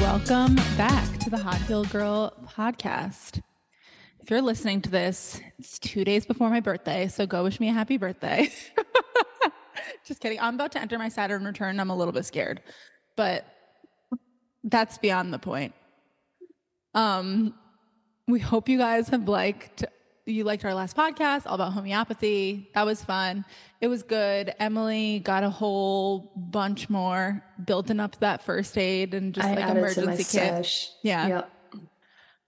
Welcome back to the Hot Healed Girl podcast. If you're listening to this, it's two days before my birthday, so go wish me a happy birthday. Just kidding. I'm about to enter my Saturn return. I'm a little bit scared, but that's beyond the point. Um, we hope you guys have liked you liked our last podcast all about homeopathy. That was fun. It was good. Emily got a whole bunch more building up that first aid and just I like added to my emergency kit. stash. Yeah. Yep.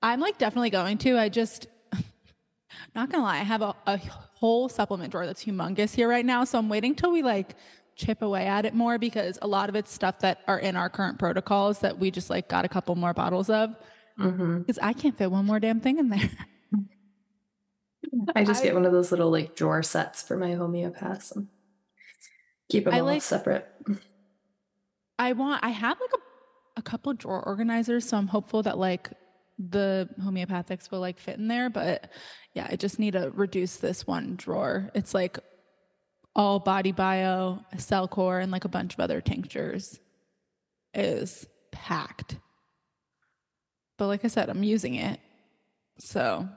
I'm like definitely going to. I just not gonna lie, I have a, a whole supplement drawer that's humongous here right now. So I'm waiting till we like chip away at it more because a lot of it's stuff that are in our current protocols that we just like got a couple more bottles of. Mm-hmm. Because I can't fit one more damn thing in there. I just I- get one of those little like drawer sets for my homeopaths and keep them I all like- separate. I want I have like a, a couple drawer organizers, so I'm hopeful that like the homeopathics will like fit in there. But yeah, I just need to reduce this one drawer. It's like all BodyBio, a CellCore, and like a bunch of other tinctures. is packed. But like I said, I'm using it. So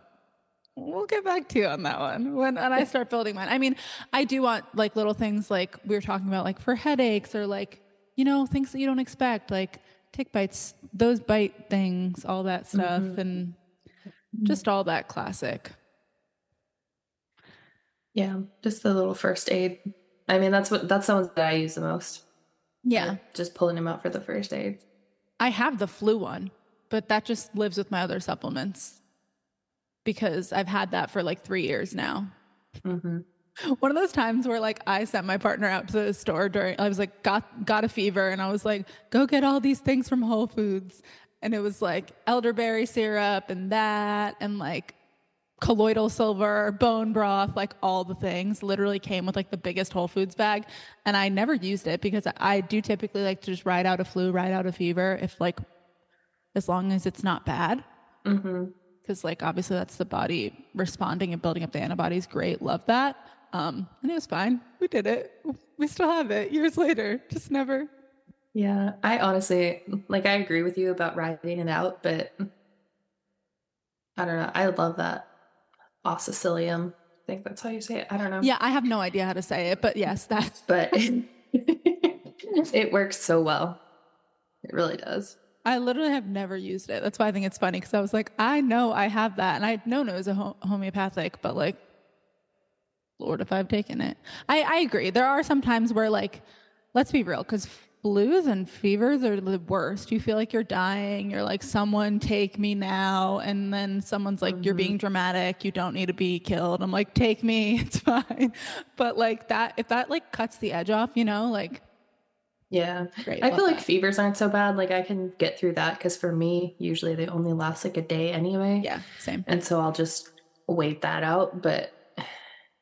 we'll get back to you on that one when, when I start building mine. I mean, I do want like little things like we were talking about, like for headaches or like, you know, things that you don't expect, like tick bites, those bite things, all that stuff, Mhm. and just all that classic. Yeah, just the little first aid. I mean, that's what that's the ones that I use the most. Yeah. Just pulling them out for the first aid. I have the flu one, but that just lives with my other supplements because I've had that for like three years now. hmm One of those times where like I sent my partner out to the store during I was like got got a fever and I was like go get all these things from Whole Foods and it was like elderberry syrup and that and like colloidal silver, bone broth, like all the things literally came with like the biggest Whole Foods bag. And I never used it because I do typically like to just ride out a flu, ride out a fever if like as long as it's not bad. Because like obviously that's the body responding and building up the antibodies. Great. Love that. Um and it was fine. We did it. We still have it years later. Just never. Yeah, I honestly like. I agree with you about riding it out, but I don't know. I love that ossicilium. I think that's how you say it. I don't know. yeah i have no idea how to say it but yes that but it works so well. It really does. i literally have never used it that's why i think it's funny because i was like i know i have that and i know it was a homeopathic but like lord if i've taken it i i agree there are some times where like let's be real because flus and fevers are the worst you feel like you're dying you're like someone take me now and then someone's like you're Mhm. being dramatic you don't need to be killed i'm like take me it's fine but like that if that like cuts the edge off you know like Yeah. great I feel like fevers aren't so bad. Like I can get through that because for me, usually they only last like a day anyway. yeah same And so I'll just wait that out. But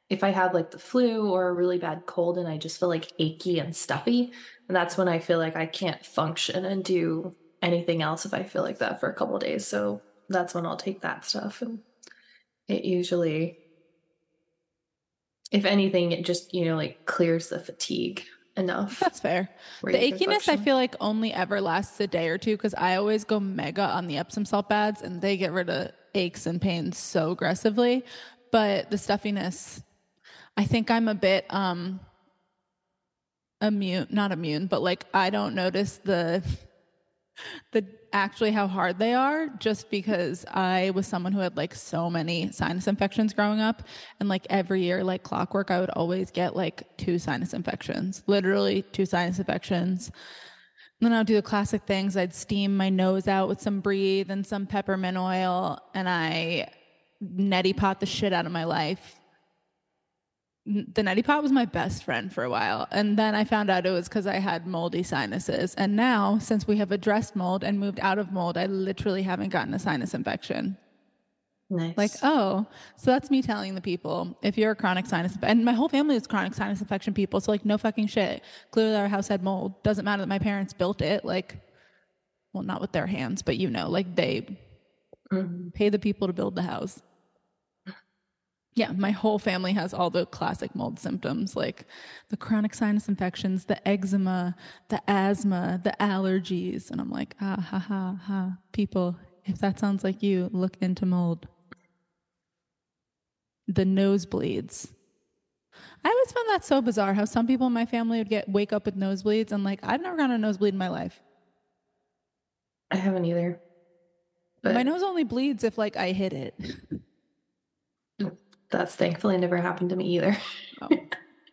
if I have like the flu or a really bad cold and I just feel like achy and stuffy, and that's when I feel like I can't function and do anything else if I feel like that for a couple of days. So that's when I'll take that stuff. And it usually, if anything, it just, you know, like clears the fatigue enough. that's fair the achiness i feel like only ever lasts a day or two because i always go mega on the epsom salt baths and they get rid of aches and pains so aggressively but the stuffiness i think i'm a bit um immune not immune but like i don't notice the the actually how hard they are just because i was someone who had like so many sinus infections growing up. And like every year like clockwork i would always get like two sinus infections literally two sinus infections. Then i'd do the classic things. I'd steam my nose out with some breathe and some peppermint oil and i neti pot the shit out of my life the neti pot was my best friend for a while and then i found out it was because i had moldy sinuses and now since we have addressed mold and moved out of mold i literally haven't gotten a sinus infection nice. like oh so that's me telling the people if you're a chronic sinus and my whole family is chronic sinus infection people so like no fucking shit clearly our house had mold doesn't matter that my parents built it like well, not with their hands, but you know, like they Mhm. pay the people to build the house. Yeah, my whole family has all the classic mold symptoms like the chronic sinus infections, the eczema, the asthma, the allergies. And I'm like, ah, ha, ha, ha. People, if that sounds like you, look into mold. The nosebleeds. I always found that so bizarre how some people in my family would get wake up with nosebleeds and like I've never gotten a nosebleed in my life. I haven't either. But my nose only bleeds if like I hit it. that's thankfully never happened to me either. Oh,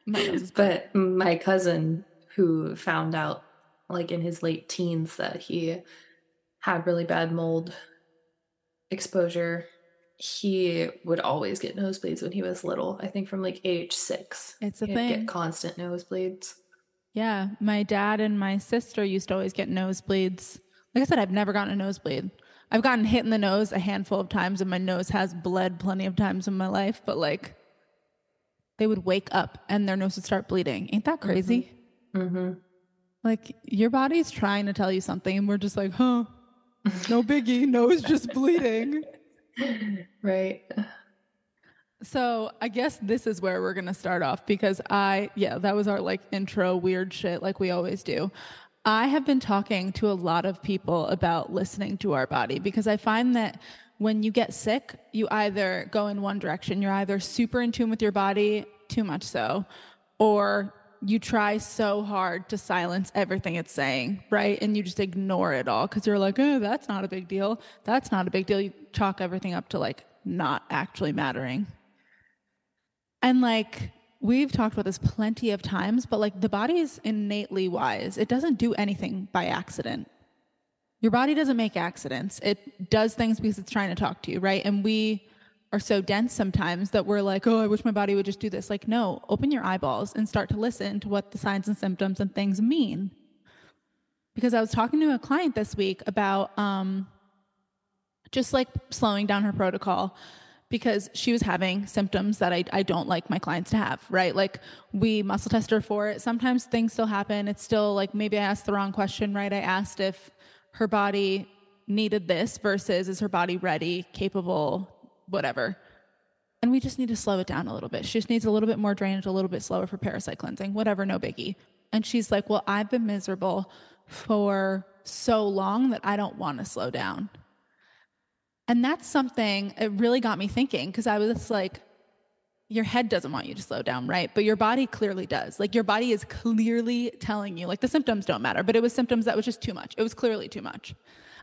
my nose is bad. but my cousin who found out like in his late teens that he had really bad mold exposure he would always get nosebleeds when he was little i think from like age six It's a He'd thing. get constant nosebleeds Yeah, my dad and my sister used to always get nosebleeds. Like I said, I've never gotten a nosebleed. I've gotten hit in the nose a handful of times, and my nose has bled plenty of times in my life. But like, they would wake up and their nose would start bleeding. Ain't that crazy? hmm Like your body's trying to tell you something, and we're just like, huh, no biggie, nose just bleeding. right So I guess this is where we're gonna start off because I yeah, that was our like intro weird shit like we always do. I have been talking to a lot of people about listening to our body because I find that when you get sick, you either go in one direction, you're either super in tune with your body, too much so, or you try so hard to silence everything it's saying, right? And you just ignore it all because you're like, oh, that's not a big deal. That's not a big deal. You chalk everything up to like not actually mattering. And like we've talked about this plenty of times, but like the body is innately wise. It doesn't do anything by accident. Your body doesn't make accidents. It does things because it's trying to talk to you, right? And we are so dense sometimes that we're like, oh, I wish my body would just do this. Like, no, open your eyeballs and start to listen to what the signs and symptoms and things mean. Because I was talking to a client this week about um, just like slowing down her protocol because she was having symptoms that I, I don't like my clients to have, right? Like we muscle test her for it. Sometimes things still happen. It's still like maybe I asked the wrong question, right? I asked if her body needed this versus is her body ready, capable, whatever. And we just need to slow it down a little bit. She just needs a little bit more drainage, a little bit slower for parasite cleansing, whatever, no biggie. And she's like, Well, I've been miserable for so long that I don't want to slow down. And that's something, it really got me thinking because I was like, your head doesn't want you to slow down, right? But your body clearly does. Like your body is clearly telling you, like the symptoms don't matter, but it was symptoms that was just too much. It was clearly too much.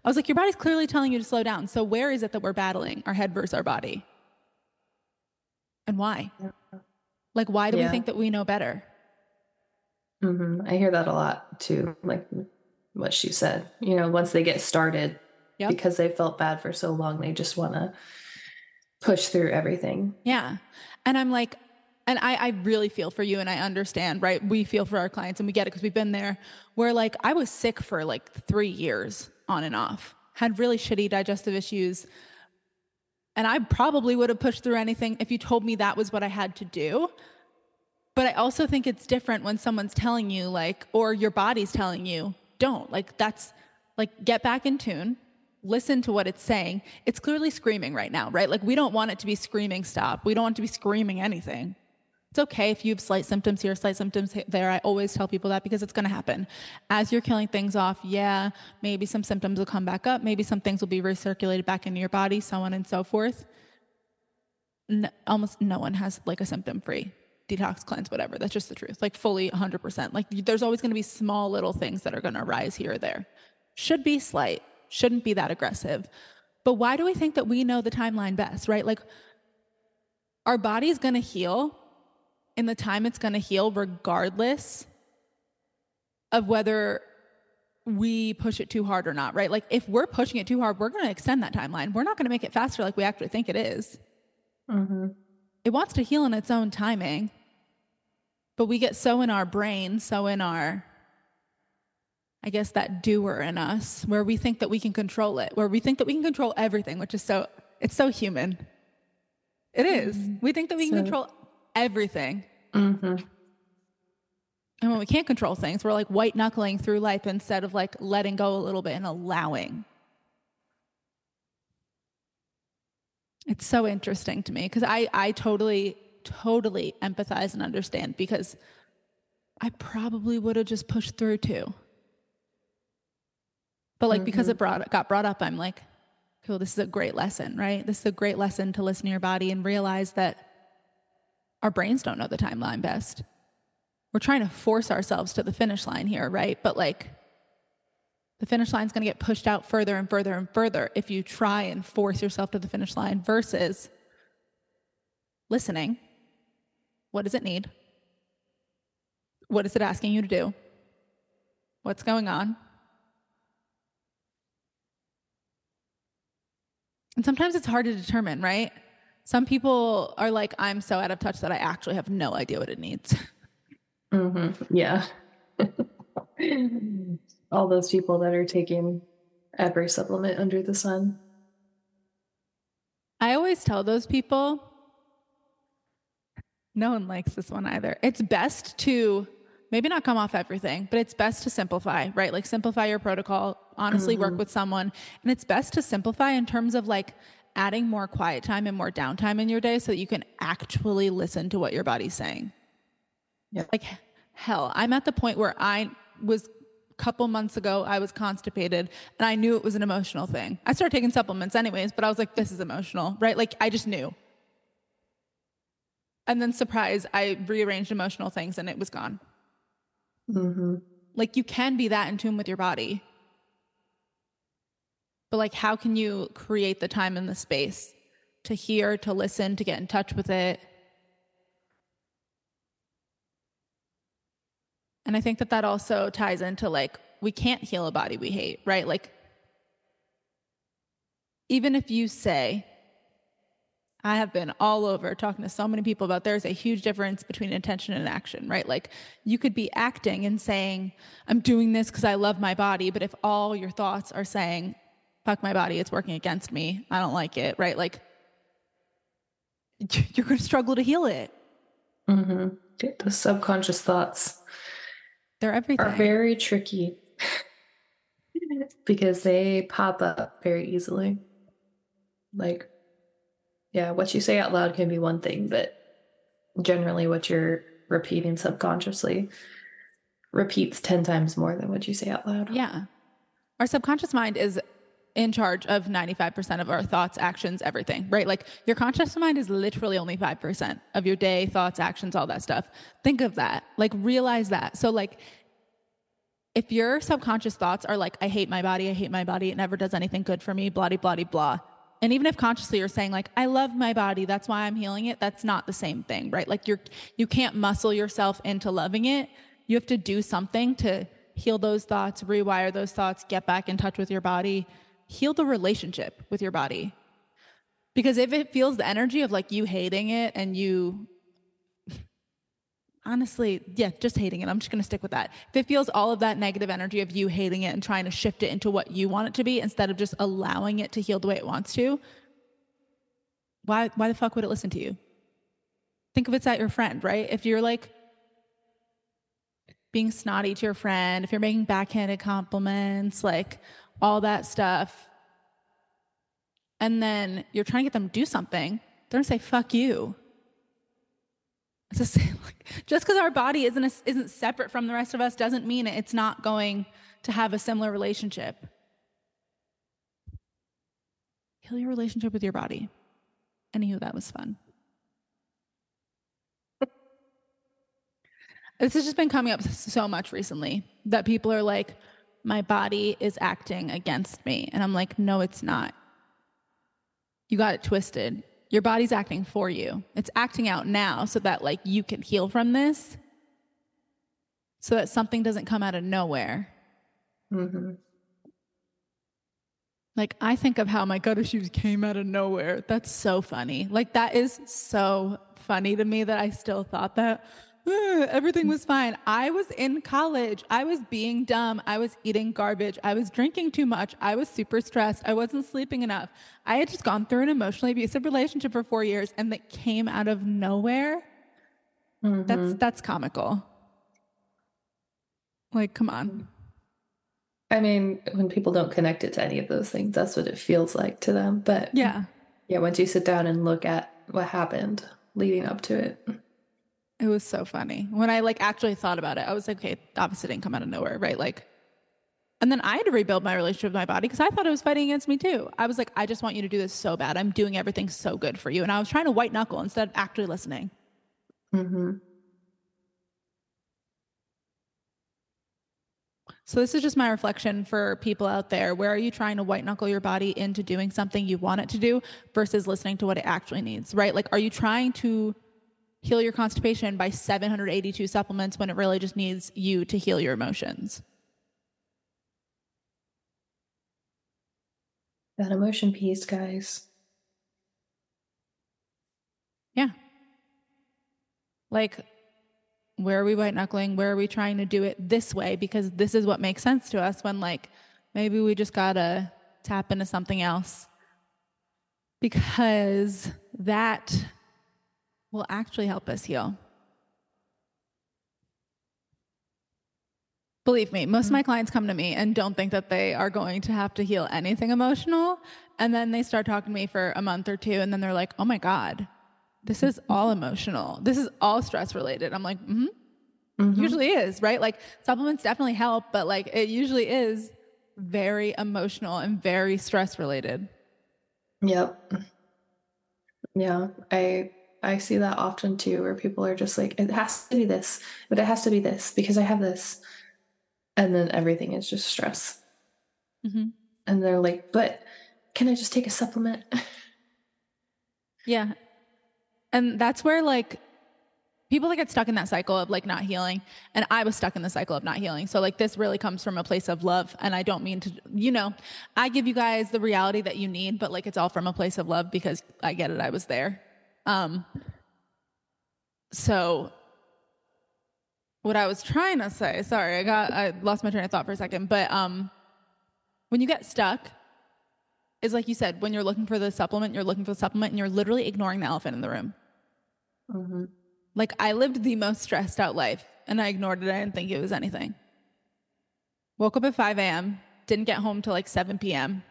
I was like, your body's clearly telling you to slow down. So where is it that we're battling our head versus our body? And why? Like, why do we think that we know better? hmm I hear that a lot too, like what she said. You know, once they get started, Yep. because they felt bad for so long, they just want to push through everything. Yeah. And I'm like, and I, I really feel for you and I understand, right? We feel for our clients and we get it because we've been there. Where like I was sick for like three years on and off, had really shitty digestive issues. And I probably would have pushed through anything if you told me that was what I had to do. But I also think it's different when someone's telling you, like, or your body's telling you, don't. Like, that's like, get back in tune, listen to what it's saying. It's clearly screaming right now, right? Like, we don't want it to be screaming stop. We don't want it to be screaming anything. It's okay if you have slight symptoms here, slight symptoms there. I always tell people that because it's going to happen. As you're killing things off, yeah, maybe some symptoms will come back up. Maybe some things will be recirculated back into your body, so on and so forth. N- almost no one has like a symptom free detox, cleanse, whatever. That's just the truth. Like fully 100%. Like there's always going to be small little things that are going to arise here or there. Should be slight, shouldn't be that aggressive. But why do we think that we know the timeline best, right? Like our body's going to heal in the time it's going to heal, regardless of whether we push it too hard or not, right? Like if we're pushing it too hard, we're going to extend that timeline. We're not going to make it faster like we actually think it is. Mm-hmm. It wants to heal in its own timing, but we get so in our brain, so in our, I guess, that doer in us, where we think that we can control it, where we think that we can control everything, which is so, it's so human. It is. We think that we can So- control everything. Mm-hmm. And when we can't control things, we're like white knuckling through life instead of like letting go a little bit and allowing. It's so interesting to me because I, I totally, totally empathize and understand because I probably would have just pushed through too. But like mm-hmm. because it brought got brought up, I'm like, cool, this is a great lesson, right? This is a great lesson to listen to your body and realize that our brains don't know the timeline best. We're trying to force ourselves to the finish line here, right? But like the finish line is going to get pushed out further and further and further if you try and force yourself to the finish line versus listening. What does it need? What is it asking you to do? What's going on? And sometimes it's hard to determine, right? Some people are like, I'm so out of touch that I actually have no idea what it needs. Mm-hmm. Yeah. All those people that are taking every supplement under the sun. I always tell those people, no one likes this one either. It's best to maybe not come off everything, but it's best to simplify, right? Like simplify your protocol, honestly mm-hmm. work with someone. And it's best to simplify in terms of like adding more quiet time and more downtime in your day so that you can actually listen to what your body's saying. Yeah. Like hell, I'm at the point where I was a couple months ago, I was constipated and I knew it was an emotional thing. I started taking supplements anyways, but I was like, this is emotional, right? Like I just knew. And then surprise, I rearranged emotional things and it was gone. Mm-hmm. Like you can be that in tune with your body. But like, how can you create the time and the space to hear, to listen, to get in touch with it? And I think that that also ties into like, we can't heal a body we hate, right? Like, even if you say, I have been all over talking to so many people about there's a huge difference between intention and action, right? Like you could be acting and saying, I'm doing this because I love my body. But if all your thoughts are saying, fuck my body, it's working against me, I don't like it, right? Like you're going to struggle to heal it. Mm-hmm. The subconscious thoughts. They're everything. Are very tricky because they pop up very easily. Like yeah, what you say out loud can be one thing, but generally what you're repeating subconsciously repeats 10 times more than what you say out loud. Yeah. Our subconscious mind is in charge of 95% of our thoughts, actions, everything, right? Like your conscious mind is literally only 5% of your day, thoughts, actions, all that stuff. Think of that. Like realize that. So like if your subconscious thoughts are like, I hate my body, I hate my body, it never does anything good for me, blah, blah, blah, blah, and even if consciously you're saying like, I love my body, that's why I'm healing it, that's not the same thing, right? Like you're, you can't muscle yourself into loving it. You have to do something to heal those thoughts, rewire those thoughts, get back in touch with your body, heal the relationship with your body. Because if it feels the energy of like you hating it and you honestly, yeah, just hating it. I'm just going to stick with that. If it feels all of that negative energy of you hating it and trying to shift it into what you want it to be instead of just allowing it to heal the way it wants to, why why the fuck would it listen to you? Think of it's at your friend, right? If you're like being snotty to your friend, if you're making backhanded compliments, like all that stuff, and then you're trying to get them to do something, they're gonna say, fuck you. It's like, just because our body isn't a, isn't separate from the rest of us doesn't mean it's not going to have a similar relationship. Heal your relationship with your body. Anywho, that was fun. this has just been coming up so much recently that people are like, my body is acting against me. And I'm like, no, it's not. You got it twisted your body's acting for you. It's acting out now so that like you can heal from this so that something doesn't come out of nowhere. Mm-hmm. Like I think of how my gut issues came out of nowhere. That's so funny. Like that is so funny to me that I still thought that everything was fine. I was in college. I was being dumb. I was eating garbage. I was drinking too much. I was super stressed. I wasn't sleeping enough. I had just gone through an emotionally abusive relationship for four years and that came out of nowhere. Mm-hmm. That's that's comical. Like, come on. I mean, when people don't connect it to any of those things, that's what it feels like to them. But Yeah. yeah, once you sit down and look at what happened leading up to it, It was so funny. When I like actually thought about it, I was like, okay, obviously didn't come out of nowhere, right? Like, and then I had to rebuild my relationship with my body because I thought it was fighting against me too. I was like, I just want you to do this so bad. I'm doing everything so good for you. And I was trying to white knuckle instead of actually listening. mm-hmm. So this is just my reflection for people out there. Where are you trying to white knuckle your body into doing something you want it to do versus listening to what it actually needs, right? Like, are you trying to heal your constipation by 782 supplements when it really just needs you to heal your emotions? that emotion piece, guys. Yeah. Like, where are we white knuckling? Where are we trying to do it this way? Because this is what makes sense to us when, like, maybe we just gotta tap into something else. Because that will actually help us heal. Believe me, most of my clients come to me and don't think that they are going to have to heal anything emotional. And then they start talking to me for a month or two, and then they're like, oh my God, this is all emotional. This is all stress related. I'm like, mm-hmm. Mhm. Usually is, right? Like supplements definitely help, but like it usually is very emotional and very stress related. Yep. Yeah, I I see that often too, where people are just like, it has to be this, but it has to be this because I have this, and then everything is just stress. Mm-hmm. And they're like, but can I just take a supplement? Yeah. And that's where like people that get stuck in that cycle of like not healing. And I was stuck in the cycle of not healing. So like this really comes from a place of love. And I don't mean to, you know, I give you guys the reality that you need, but like it's all from a place of love because I get it. I was there. Um, so what I was trying to say, sorry, I got, I lost my train of thought for a second, but, um, when you get stuck, is like you said, when you're looking for the supplement, you're looking for the supplement and you're literally ignoring the elephant in the room. mm-hmm. Like I lived the most stressed out life and I ignored it. I didn't think it was anything. Woke up at 5 a.m., didn't get home till like 7 p.m.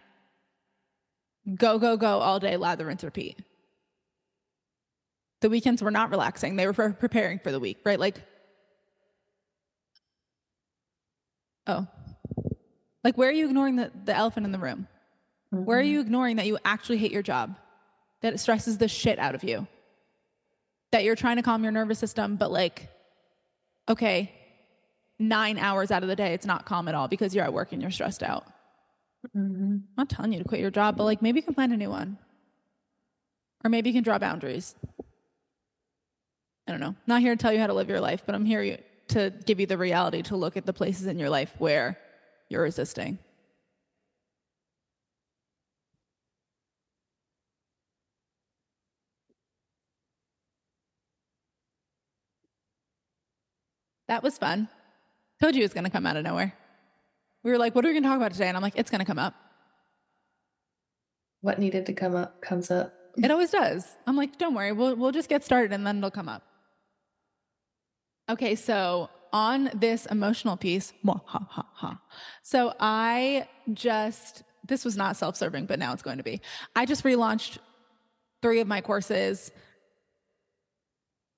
Go, go, go all day, lather, rinse, repeat. The weekends were not relaxing. They were pre- preparing for the week, right? Like, oh, like where are you ignoring the, the elephant in the room? Where are you ignoring that you actually hate your job? That it stresses the shit out of you? That you're trying to calm your nervous system, but like, okay, nine hours out of the day, it's not calm at all because you're at work and you're stressed out. Mm-hmm. I'm not telling you to quit your job, but like maybe you can find a new one. Or maybe you can draw boundaries. I don't know. Not here to tell you how to live your life, but I'm here to give you the reality to look at the places in your life where you're resisting. That was fun. Told you it was going to come out of nowhere. We were like, what are we going to talk about today? And I'm like, it's going to come up. What needed to come up comes up. It always does. I'm like, don't worry, we'll, we'll just get started and then it'll come up. Okay, so on this emotional piece, ha, ha, ha. so I just, this was not self serving, but now it's going to be. I just relaunched three of my courses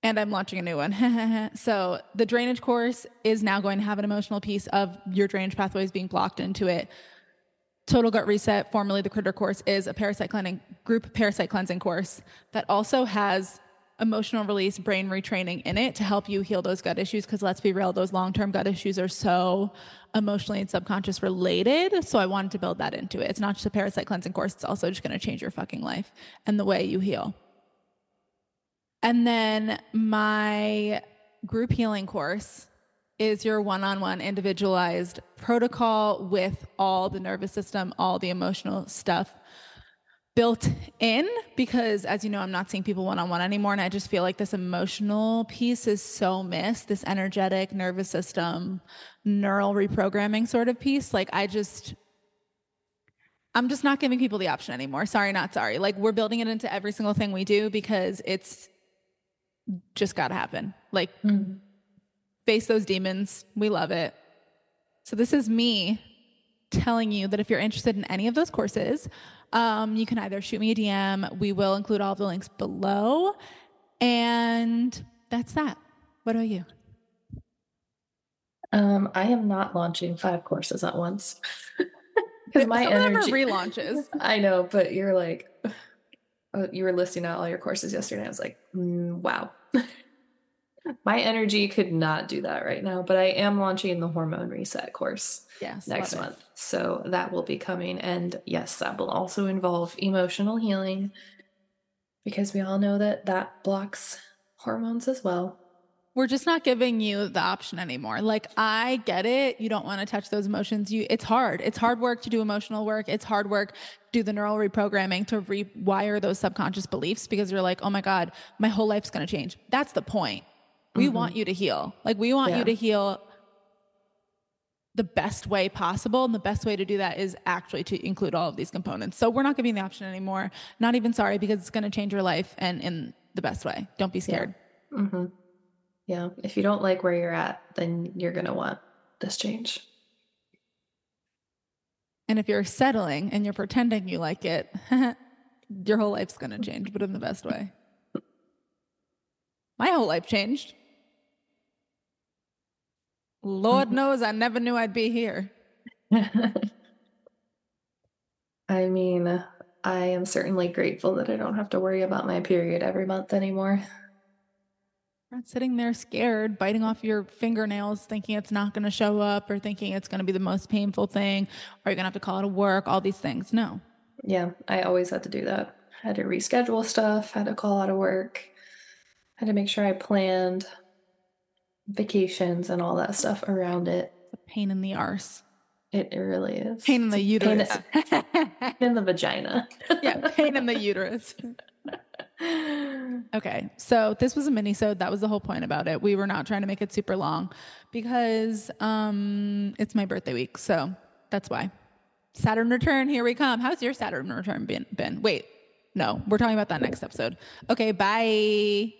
and I'm launching a new one. so the drainage course is now going to have an emotional piece of your drainage pathways being blocked into it. Total Gut Reset, formerly the Critter course, is a parasite cleansing group parasite cleansing course that also has emotional release, brain retraining in it to help you heal those gut issues. Because let's be real, those long term gut issues are so emotionally and subconscious related. So I wanted to build that into it. It's not just a parasite cleansing course, it's also just going to change your fucking life and the way you heal. And then my group healing course is your one on one individualized protocol with all the nervous system, all the emotional stuff built in. Because as you know, I'm not seeing people one on one anymore. And I just feel like this emotional piece is so missed this energetic nervous system, neural reprogramming sort of piece. Like, I just, I'm just not giving people the option anymore. Sorry, not sorry. Like, we're building it into every single thing we do because it's just got to happen. Like, Mm. face those demons. We love it. So this is me telling you that if you're interested in any of those courses, um, you can either shoot me a DM. We will include all of the links below. And that's that. What about you? Um, I am not launching five courses at once. Because my Some energy of them are relaunches. I know, but you're like oh, you were listing out all your courses yesterday. I was like, mm, wow. my energy could not do that right now, but I am launching the hormone reset course yes. next love it. month. So that will be coming. And yes, that will also involve emotional healing because we all know that that blocks hormones as well. We're just not giving you the option anymore. Like I get it. You don't want to touch those emotions. You it's hard. It's hard work to do emotional work. It's hard work do the neural reprogramming to rewire those subconscious beliefs because you're like, "Oh my god, my whole life's going to change." That's the point. We Mhm. want you to heal. Like we want Yeah. you to heal the best way possible. And the best way to do that is actually to include all of these components. So we're not giving the option anymore. Not even sorry because it's going to change your life and in the best way. Don't be scared. hmm Yeah. If you don't like where you're at, then you're going to want this change. And if you're settling and you're pretending you like it, your whole life's going to change, but in the best way. My whole life changed. Lord knows I never knew I'd be here. I mean, I am certainly grateful that I don't have to worry about my period every month anymore. Not sitting there scared, biting off your fingernails, thinking it's not going to show up or thinking it's going to be the most painful thing or you're going to have to call it a work, all these things. No. Yeah, I always had to do that. Had to reschedule stuff, had to call out of work, had to make sure I planned vacations and all that stuff around it. It's a pain in the arse. It, it really is. Pain in the a pain uterus. in the vagina. yeah, pain in the uterus. Okay, so this was a mini so that was the whole point about it. We were not trying to make it super long because um it's my birthday week, so that's why. Saturn return, here we come. How's your Saturn return been? been? Wait, no, we're talking about that next episode. Okay, bye.